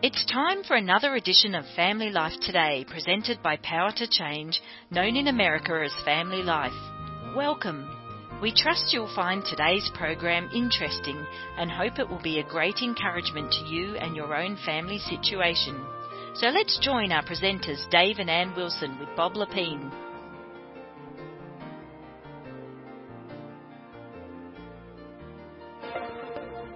It's time for another edition of Family Life Today, presented by Power to Change, known in America as Family Life. Welcome. We trust you'll find today's program interesting and hope it will be a great encouragement to you and your own family situation. So let's join our presenters Dave and Ann Wilson with Bob Lepine.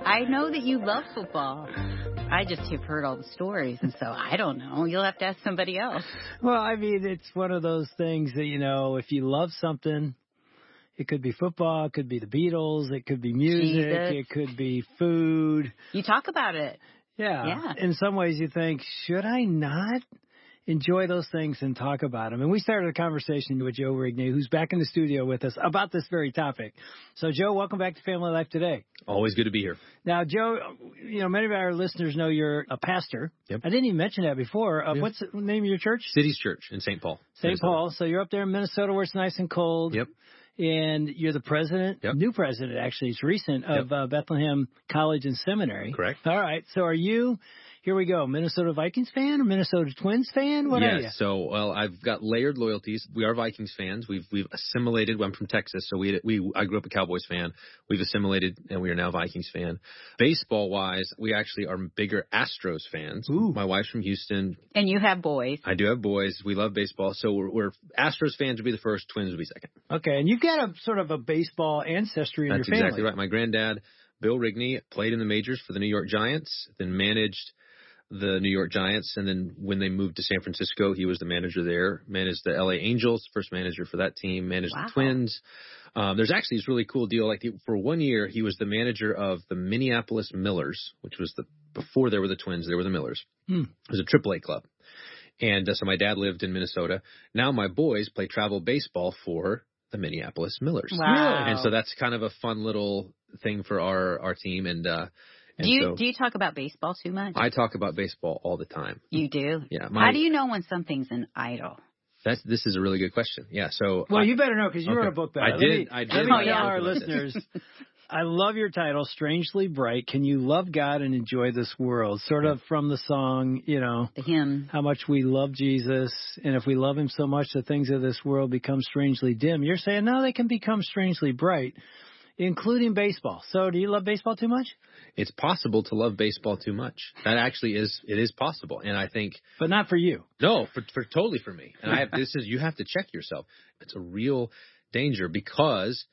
I know that you love football. I just have heard all the stories, and so I don't know. You'll have to ask somebody else. Well, I mean, it's one of those things that, you know, if you love something, it could be football, it could be the Beatles, it could be music, Jesus. it could be food. You talk about it. Yeah. Yeah. In some ways, you think, should I not enjoy those things and talk about them? And we started a conversation with Joe Rigney, who's back in the studio with us about this very topic. So, Joe, welcome back to Family Life Today. Always good to be here. Now, Joe, you know, many of our listeners know you're a pastor. Yep. I didn't even mention that before. Uh, Yeah. What's the name of your church? Cities Church in St. Paul. St. Paul. So you're up there in Minnesota where it's nice and cold. Yep. And you're the president, Yep. new president actually, it's recent, of Yep. uh, Bethlehem College and Seminary. Correct. All right. So are you, here we go, Minnesota Vikings fan or Minnesota Twins fan? What are you? yes. So, well, I've got layered loyalties. We are Vikings fans. We've we've assimilated. I'm from Texas, so we we I grew up a Cowboys fan. We've assimilated, and we are now Vikings fan. Baseball wise, we actually are bigger Astros fans. Ooh. My wife's from Houston. And you have boys. I do have boys. We love baseball, so we're, we're Astros fans would be the first. Twins would be second. Okay. And you've got a sort of a baseball ancestry in That's your family. That's exactly right. My granddad, Bill Rigney, played in the majors for the New York Giants, then managed the New York Giants, and then when they moved to San Francisco, he was the manager there. Managed the LA Angels, first manager for that team. Managed Wow. the Twins. Um, there's actually this really cool deal. Like for one year, he was the manager of the Minneapolis Millers, which was the before there were the Twins, there were the Millers. Hmm. It was a AAA club. And uh, so my dad lived in Minnesota. Now my boys play travel baseball for the Minneapolis Millers. Wow. And so that's kind of a fun little thing for our our team. And uh, and Do you so do you talk about baseball too much? I talk about baseball all the time. you do. Yeah, my How do you know when something's an idol? that's this is a really good question. Yeah, so Well, I- you better know because you Okay. wour a book about I it. Let did- me- I did Let me oh, tell our book about this. listeners. I love your title, Strangely Bright. Can you love God and enjoy this world? Sort of from the song, you know, The hymn. how much we love Jesus, and if we love Him so much, the things of this world become strangely dim. You're saying no, they can become strangely bright, including baseball. So, do you love baseball too much? It's possible to love baseball too much. That actually is it is possible, and I think But not for you. No, for, for totally for me. And I have this is you have to check yourself. It's a real danger because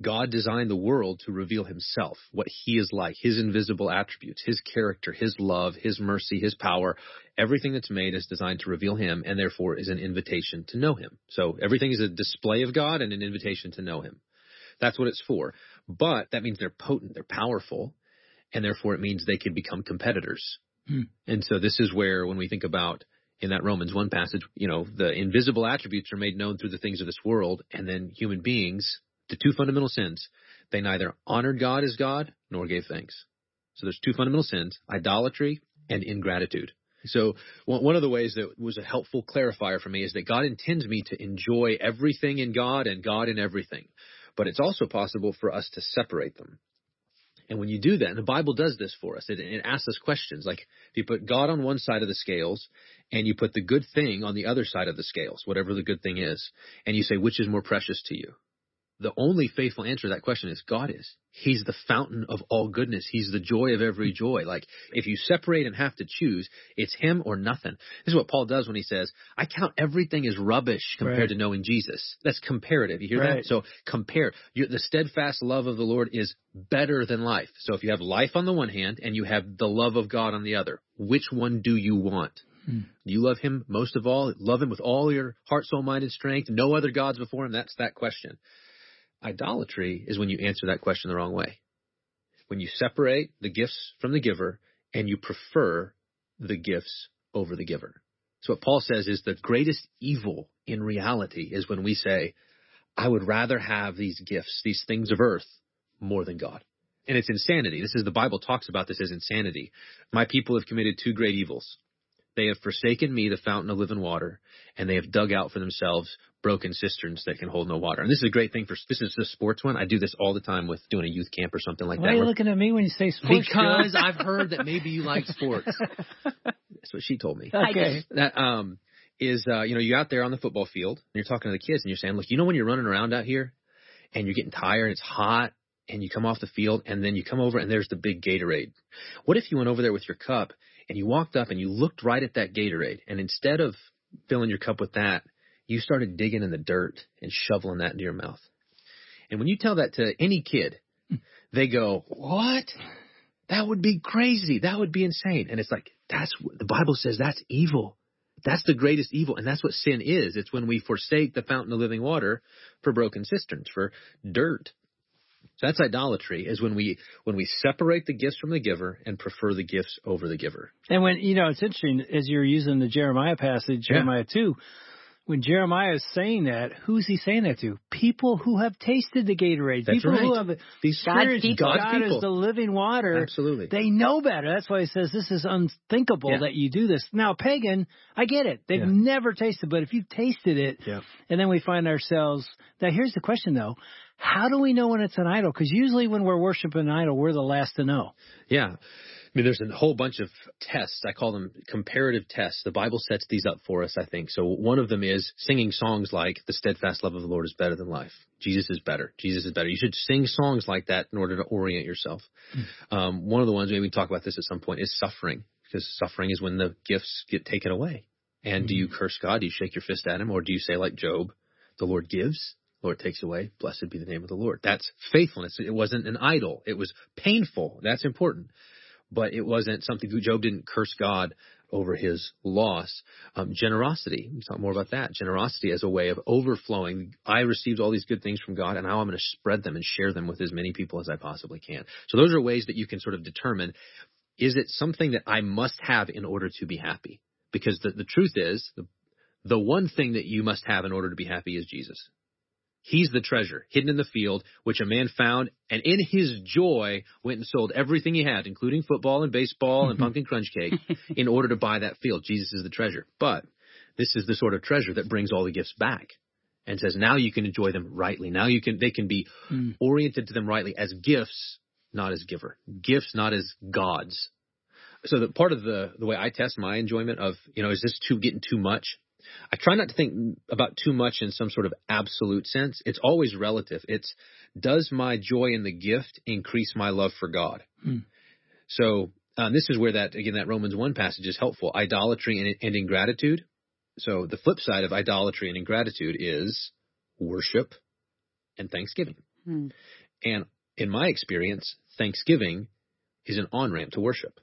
God designed the world to reveal himself, what he is like, his invisible attributes, his character, his love, his mercy, his power. Everything that's made is designed to reveal him and therefore is an invitation to know him. So everything is a display of God and an invitation to know him. That's what it's for. But that means they're potent, they're powerful, and therefore it means they can become competitors. Hmm. And so this is where when we think about in that Romans 1 passage, you know, the invisible attributes are made known through the things of this world, and then human beings, the two fundamental sins, they neither honored God as God nor gave thanks. So there's two fundamental sins, idolatry and ingratitude. So one one of the ways that was a helpful clarifier for me is that God intends me to enjoy everything in God and God in everything. But it's also possible for us to separate them. And when you do that, and the Bible does this for us, it, it asks us questions like if you put God on one side of the scales and you put the good thing on the other side of the scales, whatever the good thing is, and you say, which is more precious to you? The only faithful answer to that question is God is. He's the fountain of all goodness. He's the joy of every joy. Like, if you separate and have to choose, it's Him or nothing. This is what Paul does when he says, I count everything as rubbish compared Right. to knowing Jesus. That's comparative. You hear Right. that? So compare. You, the steadfast love of the Lord is better than life. So if you have life on the one hand and you have the love of God on the other, which one do you want? Hmm. Do you love him most of all? Love him with all your heart, soul, mind, and strength. No other gods before him. That's that question. Idolatry is when you answer that question the wrong way. When you separate the gifts from the giver and you prefer the gifts over the giver. So what Paul says is the greatest evil in reality is when we say, I would rather have these gifts, these things of earth, more than God. And it's insanity. This is the Bible talks about this as insanity. My people have committed two great evils. They have forsaken me, the fountain of living water, and they have dug out for themselves broken cisterns that can hold no water. And this is a great thing for this is the sports one. I do this all the time with doing a youth camp or something like Why that. Why are you looking at me when you say sports? because I've heard that maybe you like sports. That's what she told me. Okay. That um is uh you know you're out there on the football field and you're talking to the kids and you're saying, look, you know when you're running around out here and you're getting tired, and it's hot, and you come off the field and then you come over and there's the big Gatorade. What if you went over there with your cup and you walked up and you looked right at that Gatorade and instead of filling your cup with that, you started digging in the dirt and shoveling that into your mouth. And when you tell that to any kid, they go, "What? That would be crazy. That would be insane." And it's like that's what the Bible says that's evil. That's the greatest evil, and that's what sin is. It's when we forsake the fountain of living water for broken cisterns, for dirt. So that's idolatry. Is when we when we separate the gifts from the giver and prefer the gifts over the giver. And when you know, it's interesting as you're using the Jeremiah passage, Yeah. Jeremiah two. When Jeremiah is saying that, who's he saying that to? People who have tasted the Gatorade. That's people who right. have These God's people. God God's people. as the living water. Absolutely. They know better. That's why he says this is unthinkable Yeah. that you do this. Now, pagan, I get it. They've Yeah. never tasted, but if you've tasted it, Yeah. and then we find ourselves. Now, here's the question though: How do we know when it's an idol? Because usually when we're worshiping an idol, we're the last to know. Yeah. I mean, there's a whole bunch of tests. I call them comparative tests. The Bible sets these up for us, I think. So one of them is singing songs like, the steadfast love of the Lord is better than life. Jesus is better. Jesus is better. You should sing songs like that in order to orient yourself. Um, one of the ones, maybe we talk about this at some point, is suffering. Because suffering is when the gifts get taken away. And do you curse God? Do you shake your fist at him? Or do you say like Job, the Lord gives, Lord takes away, blessed be the name of the Lord. That's faithfulness. It wasn't an idol. It was painful. That's important but it wasn't something Job didn't curse God over his loss. Um, generosity, we talk more about that. Generosity as a way of overflowing. I received all these good things from God, and now I'm going to spread them and share them with as many people as I possibly can. So those are ways that you can sort of determine: is it something that I must have in order to be happy? Because the, the truth is, the, the one thing that you must have in order to be happy is Jesus. He's the treasure hidden in the field, which a man found, and in his joy went and sold everything he had, including football and baseball and mm-hmm. pumpkin crunch cake, in order to buy that field. Jesus is the treasure. But this is the sort of treasure that brings all the gifts back and says, now you can enjoy them rightly. Now you can, they can be mm. oriented to them rightly as gifts, not as giver. Gifts, not as gods. So the part of the, the way I test my enjoyment of, you know, is this too getting too much? I try not to think about too much in some sort of absolute sense. It's always relative. It's does my joy in the gift increase my love for God? Hmm. So um, this is where that again that Romans one passage is helpful. Idolatry and, and ingratitude. So the flip side of idolatry and ingratitude is worship and thanksgiving. Hmm. And in my experience, thanksgiving is an on ramp to worship.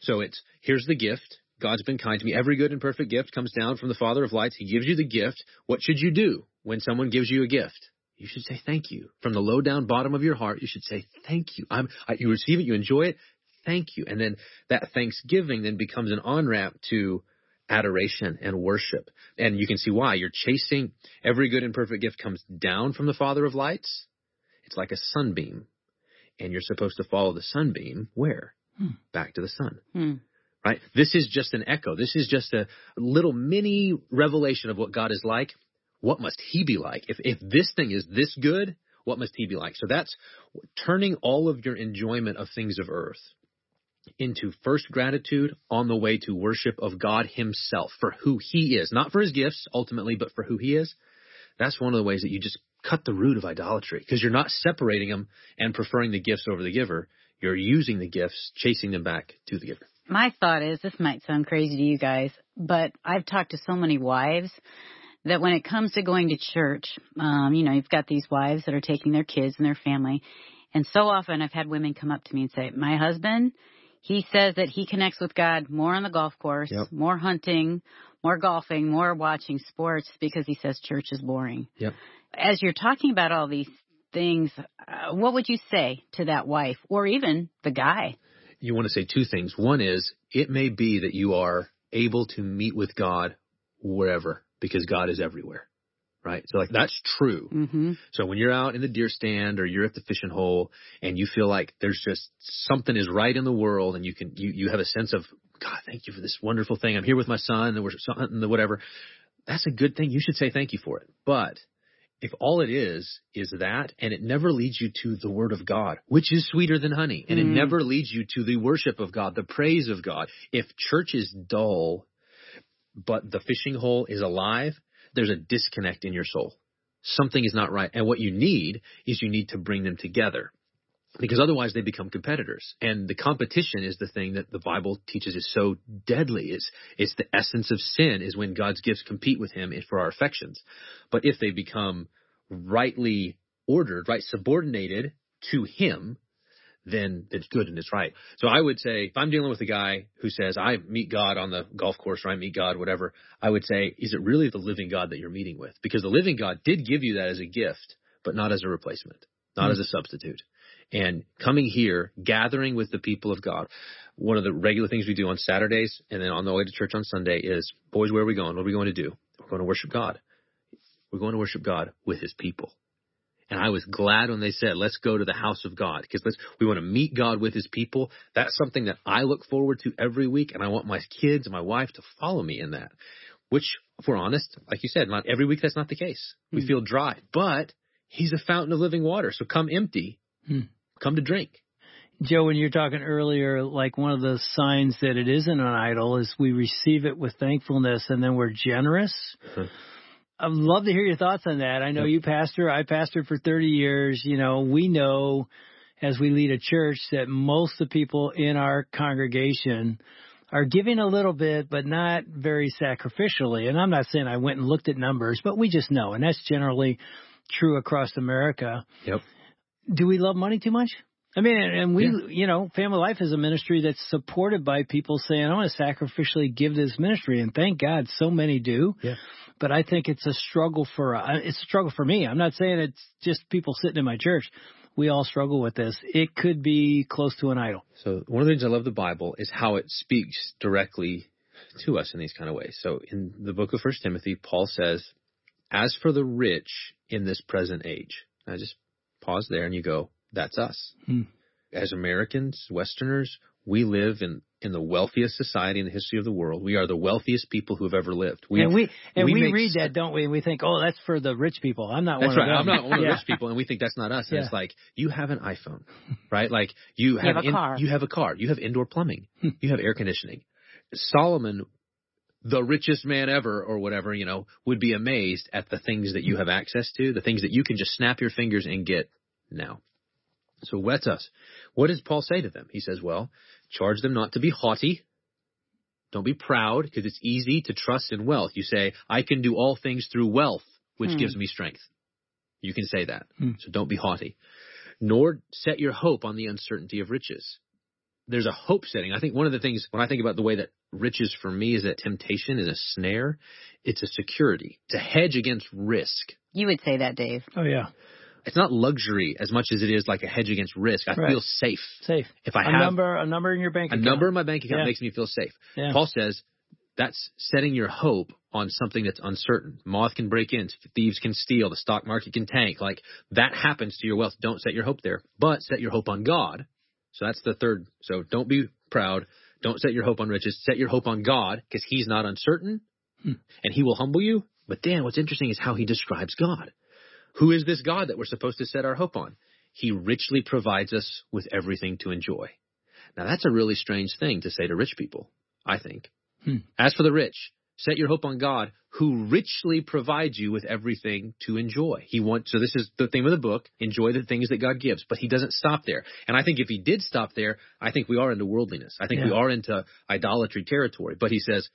So it's here's the gift. God's been kind to me. Every good and perfect gift comes down from the Father of lights. He gives you the gift. What should you do when someone gives you a gift? You should say thank you. From the low down bottom of your heart, you should say thank you. I'm, I, you receive it, you enjoy it, thank you. And then that thanksgiving then becomes an on ramp to adoration and worship. And you can see why. You're chasing every good and perfect gift comes down from the Father of lights. It's like a sunbeam. And you're supposed to follow the sunbeam where? Back to the sun Hmm. Right? This is just an echo. This is just a little mini revelation of what God is like. What must He be like? If if this thing is this good, what must He be like? So that's turning all of your enjoyment of things of earth into first gratitude on the way to worship of God Himself for who He is, not for His gifts ultimately, but for who He is. That's one of the ways that you just cut the root of idolatry because you're not separating them and preferring the gifts over the giver. You're using the gifts, chasing them back to the giver. My thought is this might sound crazy to you guys, but I've talked to so many wives that when it comes to going to church, um, you know, you've got these wives that are taking their kids and their family. And so often I've had women come up to me and say, My husband, he says that he connects with God more on the golf course, Yep. more hunting, more golfing, more watching sports because he says church is boring. Yep. As you're talking about all these things, uh, what would you say to that wife or even the guy? You want to say two things. One is it may be that you are able to meet with God wherever because God is everywhere. Right? So like that's true. hmm So when you're out in the deer stand or you're at the fishing hole and you feel like there's just something is right in the world and you can you, you have a sense of God, thank you for this wonderful thing. I'm here with my son and we're hunting the whatever. That's a good thing. You should say thank you for it. But if all it is is that and it never leads you to the word of God, which is sweeter than honey, and mm. it never leads you to the worship of God, the praise of God. If church is dull, but the fishing hole is alive, there's a disconnect in your soul. Something is not right. And what you need is you need to bring them together because otherwise they become competitors. And the competition is the thing that the Bible teaches is so deadly. It's, it's the essence of sin is when God's gifts compete with him for our affections. But if they become rightly ordered, right, subordinated to him, then it's good and it's right. So I would say if I'm dealing with a guy who says I meet God on the golf course or I meet God, whatever, I would say, is it really the living God that you're meeting with? Because the living God did give you that as a gift, but not as a replacement, not mm-hmm. as a substitute and coming here, gathering with the people of God. One of the regular things we do on Saturdays and then on the way to church on Sunday is, boys, where are we going? What are we going to do? We're going to worship God. We're going to worship God with his people. And I was glad when they said, let's go to the house of God because let's, we want to meet God with his people. That's something that I look forward to every week. And I want my kids and my wife to follow me in that, which if we're honest, like you said, not every week that's not the case. We mm. feel dry, but he's a fountain of living water. So come empty. Mm come to drink. Joe, when you're talking earlier, like one of the signs that it isn't an idol is we receive it with thankfulness and then we're generous. I'd love to hear your thoughts on that. I know yep. you pastor, I pastored for 30 years. You know, we know as we lead a church that most of the people in our congregation are giving a little bit, but not very sacrificially. And I'm not saying I went and looked at numbers, but we just know. And that's generally true across America. Yep do we love money too much? I mean, and we, yeah. you know, Family Life is a ministry that's supported by people saying, I want to sacrificially give this ministry. And thank God so many do. Yeah. But I think it's a struggle for, uh, it's a struggle for me. I'm not saying it's just people sitting in my church. We all struggle with this. It could be close to an idol. So one of the things I love the Bible is how it speaks directly to us in these kind of ways. So in the book of First Timothy, Paul says, as for the rich in this present age, I just pause there and you go, that's us. Hmm. As Americans, Westerners, we live in, in the wealthiest society in the history of the world. We are the wealthiest people who have ever lived. We, and we and we, we read that, don't we? And we think, oh, that's for the rich people. I'm not that's one right. of them. I'm not one of the rich people, and we think that's not us. And yeah. it's like you have an iPhone, right? Like you have, you have a in, car. You have a car. You have indoor plumbing. Hmm. you have air conditioning. Solomon the richest man ever or whatever, you know, would be amazed at the things that you have access to, the things that you can just snap your fingers and get now. So what's us? What does Paul say to them? He says, well, charge them not to be haughty. Don't be proud because it's easy to trust in wealth. You say, I can do all things through wealth, which hmm. gives me strength. You can say that. Hmm. So don't be haughty. Nor set your hope on the uncertainty of riches. There's a hope setting. I think one of the things when I think about the way that riches for me is that temptation is a snare. It's a security. It's a hedge against risk. You would say that, Dave. Oh yeah it's not luxury as much as it is like a hedge against risk. I right. feel safe. Safe. If I a have number, a number in your bank account. A number in my bank account yeah. makes me feel safe. Yeah. Paul says that's setting your hope on something that's uncertain. Moth can break in, thieves can steal, the stock market can tank. Like that happens to your wealth. Don't set your hope there, but set your hope on God. So that's the third. So don't be proud. Don't set your hope on riches. Set your hope on God because He's not uncertain hmm. and He will humble you. But Dan, what's interesting is how He describes God. Who is this God that we're supposed to set our hope on? He richly provides us with everything to enjoy. Now that's a really strange thing to say to rich people, I think. Hmm. As for the rich, set your hope on God who richly provides you with everything to enjoy. He wants, so this is the theme of the book, enjoy the things that God gives, but he doesn't stop there. And I think if he did stop there, I think we are into worldliness. I think yeah. we are into idolatry territory. But he says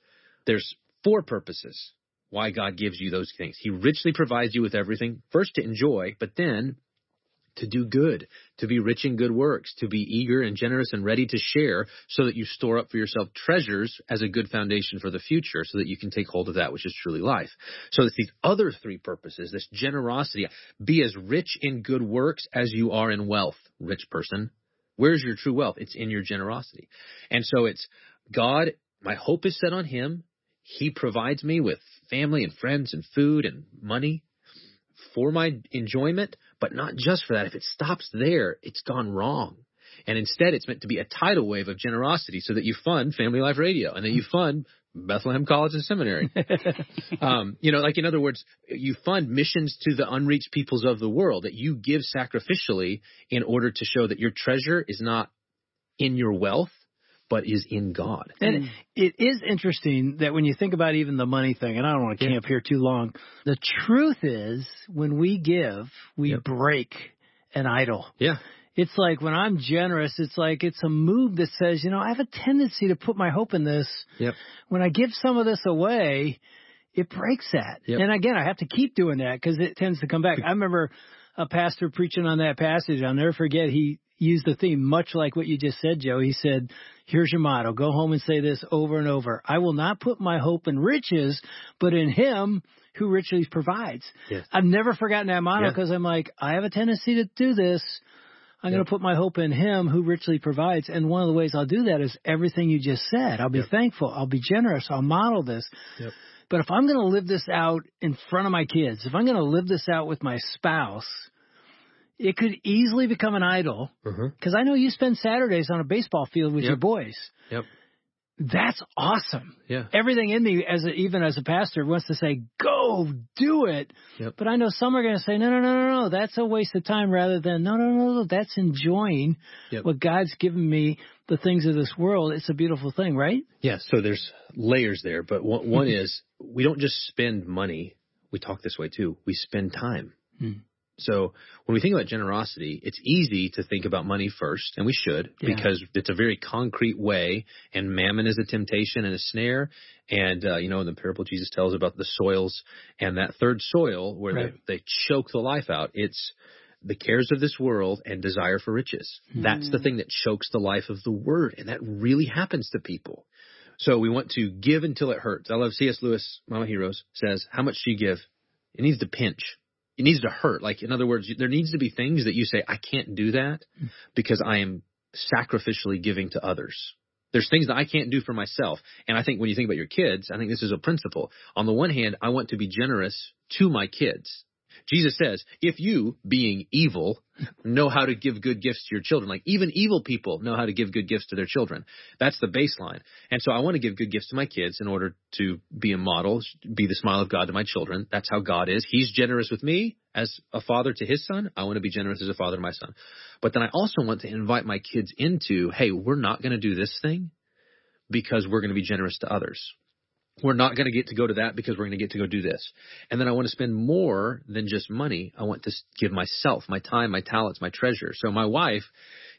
there's four purposes why God gives you those things. He richly provides you with everything, first to enjoy, but then to do good, to be rich in good works, to be eager and generous and ready to share so that you store up for yourself treasures as a good foundation for the future so that you can take hold of that which is truly life. So it's these other three purposes, this generosity, be as rich in good works as you are in wealth, rich person. Where's your true wealth? It's in your generosity. And so it's God, my hope is set on Him. He provides me with family and friends and food and money for my enjoyment, but not just for that. If it stops there, it's gone wrong. And instead, it's meant to be a tidal wave of generosity so that you fund Family Life Radio and that you fund Bethlehem College and Seminary. um, you know, like in other words, you fund missions to the unreached peoples of the world that you give sacrificially in order to show that your treasure is not in your wealth, but is in God. And mm. it is interesting that when you think about even the money thing, and I don't want to camp here too long, the truth is when we give, we Yep. break an idol. Yeah. It's like when I'm generous, it's like it's a move that says, you know, I have a tendency to put my hope in this. Yep. When I give some of this away, it breaks that. Yep. And again, I have to keep doing that because it tends to come back. I remember a pastor preaching on that passage. I'll never forget. He used the theme much like what you just said, Joe. He said, here's your motto. Go home and say this over and over. I will not put my hope in riches, but in him who richly provides. Yes. I've never forgotten that motto Yeah. because I'm like, I have a tendency to do this. I'm going to put my hope in Him who richly provides. And one of the ways I'll do that is everything you just said. I'll be Yep. thankful. I'll be generous. I'll model this. Yep. But if I'm going to live this out in front of my kids, if I'm going to live this out with my spouse, it could easily become an idol. Uh-huh. Because I know you spend Saturdays on a baseball field with Yep. your boys. Yep. That's awesome. Yeah. Everything in me, as a, even as a pastor, wants to say, "Go do it." Yep. But I know some are going to say, "No, no, no, no, no. That's a waste of time." Rather than, "No, no, no, no. That's enjoying Yep. what God's given me, the things of this world. It's a beautiful thing, right?" Yeah, so there's layers there, but one, one is we don't just spend money. We talk this way too. We spend time. Hmm. So when we think about generosity, it's easy to think about money first, and we should Yeah. because it's a very concrete way. And mammon is a temptation and a snare. And uh, you know, in the parable Jesus tells about the soils and that third soil where Right. they, they choke the life out. It's the cares of this world and desire for riches. That's the thing that chokes the life of the word, and that really happens to people. So we want to give until it hurts. I love C.S. Lewis, Mama Heroes, says, How much do you give? It needs to pinch. It needs to hurt. Like, in other words, there needs to be things that you say, I can't do that because I am sacrificially giving to others. There's things that I can't do for myself. And I think when you think about your kids, I think this is a principle. On the one hand, I want to be generous to my kids. Jesus says, if you, being evil, know how to give good gifts to your children, like even evil people know how to give good gifts to their children. That's the baseline. And so I want to give good gifts to my kids in order to be a model, be the smile of God to my children. That's how God is. He's generous with me as a father to his son. I want to be generous as a father to my son. But then I also want to invite my kids into, hey, we're not going to do this thing because we're going to be generous to others. We're not going to get to go to that because we're going to get to go do this. And then I want to spend more than just money. I want to give myself, my time, my talents, my treasure. So my wife,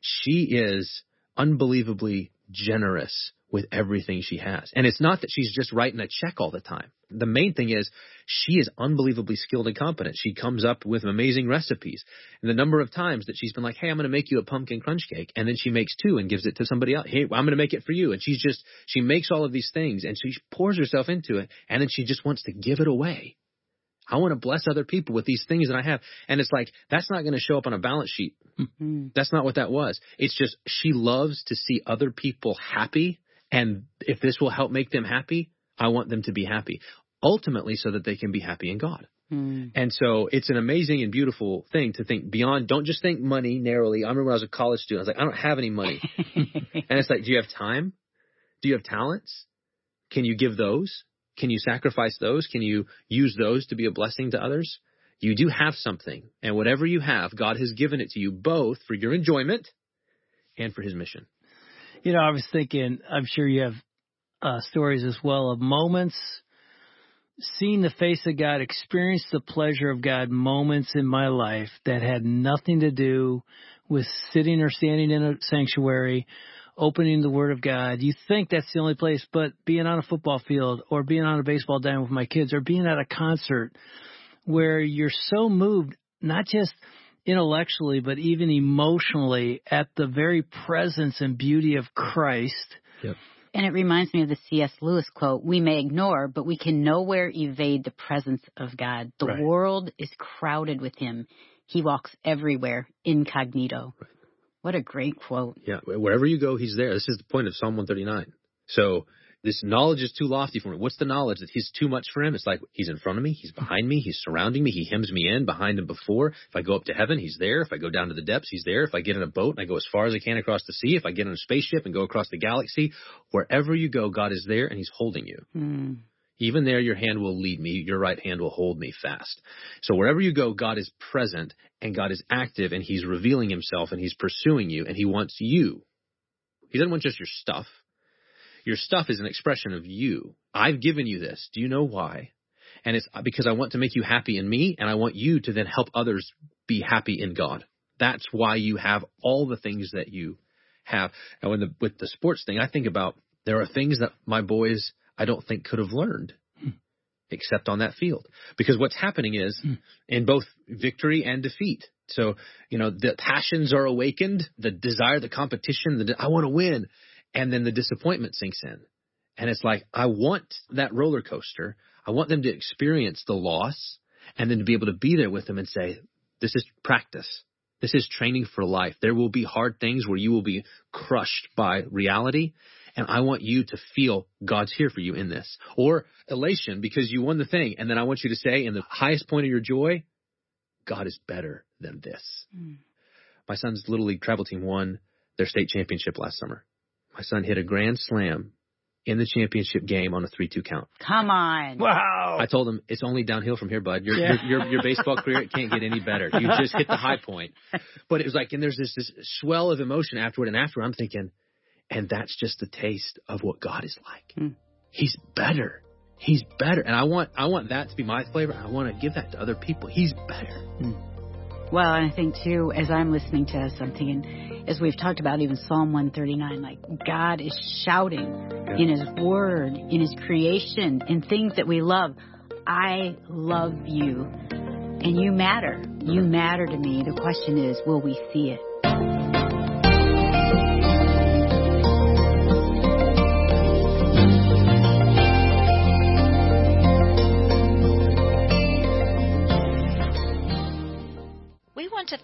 she is unbelievably generous with everything she has. And it's not that she's just writing a check all the time. The main thing is she is unbelievably skilled and competent. She comes up with amazing recipes. And the number of times that she's been like, Hey, I'm going to make you a pumpkin crunch cake. And then she makes two and gives it to somebody else. Hey, I'm going to make it for you. And she's just, she makes all of these things and she pours herself into it. And then she just wants to give it away. I want to bless other people with these things that I have. And it's like, that's not going to show up on a balance sheet. Mm. That's not what that was. It's just she loves to see other people happy. And if this will help make them happy, I want them to be happy. Ultimately, so that they can be happy in God. Mm. And so it's an amazing and beautiful thing to think beyond. Don't just think money narrowly. I remember when I was a college student, I was like, I don't have any money. and it's like, do you have time? Do you have talents? Can you give those? Can you sacrifice those? Can you use those to be a blessing to others? You do have something. And whatever you have, God has given it to you both for your enjoyment and for his mission. You know, I was thinking, I'm sure you have uh, stories as well of moments, seeing the face of God, experienced the pleasure of God, moments in my life that had nothing to do with sitting or standing in a sanctuary, opening the Word of God. You think that's the only place, but being on a football field or being on a baseball diamond with my kids or being at a concert where you're so moved, not just intellectually, but even emotionally at the very presence and beauty of Christ. Yep. And it reminds me of the C.S. Lewis quote We may ignore, but we can nowhere evade the presence of God. The Right. world is crowded with Him. He walks everywhere incognito. Right. What a great quote. Yeah, wherever you go, he's there. This is the point of Psalm 139. So this knowledge is too lofty for me. What's the knowledge that he's too much for him? It's like he's in front of me, he's behind me, he's surrounding me, he hems me in, behind and before. If I go up to heaven, he's there. If I go down to the depths, he's there. If I get in a boat and I go as far as I can across the sea, if I get in a spaceship and go across the galaxy, wherever you go, God is there and he's holding you. Mm. Even there, your hand will lead me, your right hand will hold me fast. So wherever you go, God is present and God is active and he's revealing himself and he's pursuing you and he wants you. He doesn't want just your stuff. Your stuff is an expression of you. I've given you this. Do you know why? And it's because I want to make you happy in me and I want you to then help others be happy in God. That's why you have all the things that you have. And when the, with the sports thing, I think about there are things that my boys I don't think could have learned hmm. except on that field. Because what's happening is hmm. in both victory and defeat. So, you know, the passions are awakened, the desire, the competition, the, I want to win and then the disappointment sinks in. And it's like, I want that roller coaster. I want them to experience the loss and then to be able to be there with them and say, this is practice. This is training for life. There will be hard things where you will be crushed by reality. And I want you to feel God's here for you in this. Or elation because you won the thing. And then I want you to say in the highest point of your joy, God is better than this. Mm. My son's little league travel team won their state championship last summer my son hit a grand slam in the championship game on a three-two count. Come on! Wow! I told him it's only downhill from here, bud. Your yeah. your, your, your baseball career it can't get any better. You just hit the high point. But it was like, and there's this this swell of emotion afterward, and afterward I'm thinking, and that's just the taste of what God is like. Hmm. He's better. He's better, and I want I want that to be my flavor. I want to give that to other people. He's better. Hmm. Well, and I think too, as I'm listening to us, I'm thinking, as we've talked about even Psalm 139, like God is shouting yeah. in His Word, in His creation, in things that we love. I love you, and you matter. You matter to me. The question is, will we see it?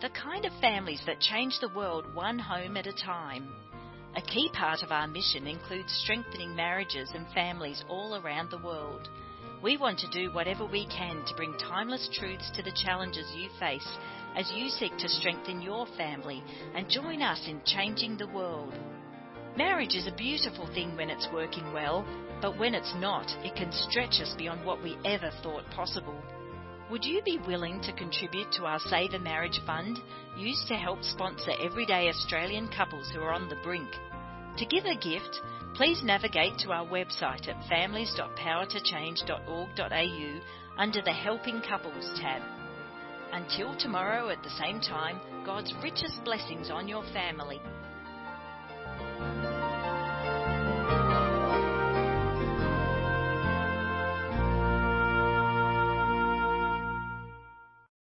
the kind of families that change the world one home at a time. A key part of our mission includes strengthening marriages and families all around the world. We want to do whatever we can to bring timeless truths to the challenges you face as you seek to strengthen your family and join us in changing the world. Marriage is a beautiful thing when it's working well, but when it's not, it can stretch us beyond what we ever thought possible. Would you be willing to contribute to our Save a Marriage Fund, used to help sponsor everyday Australian couples who are on the brink? To give a gift, please navigate to our website at families.powertochange.org.au under the Helping Couples tab. Until tomorrow at the same time, God's richest blessings on your family.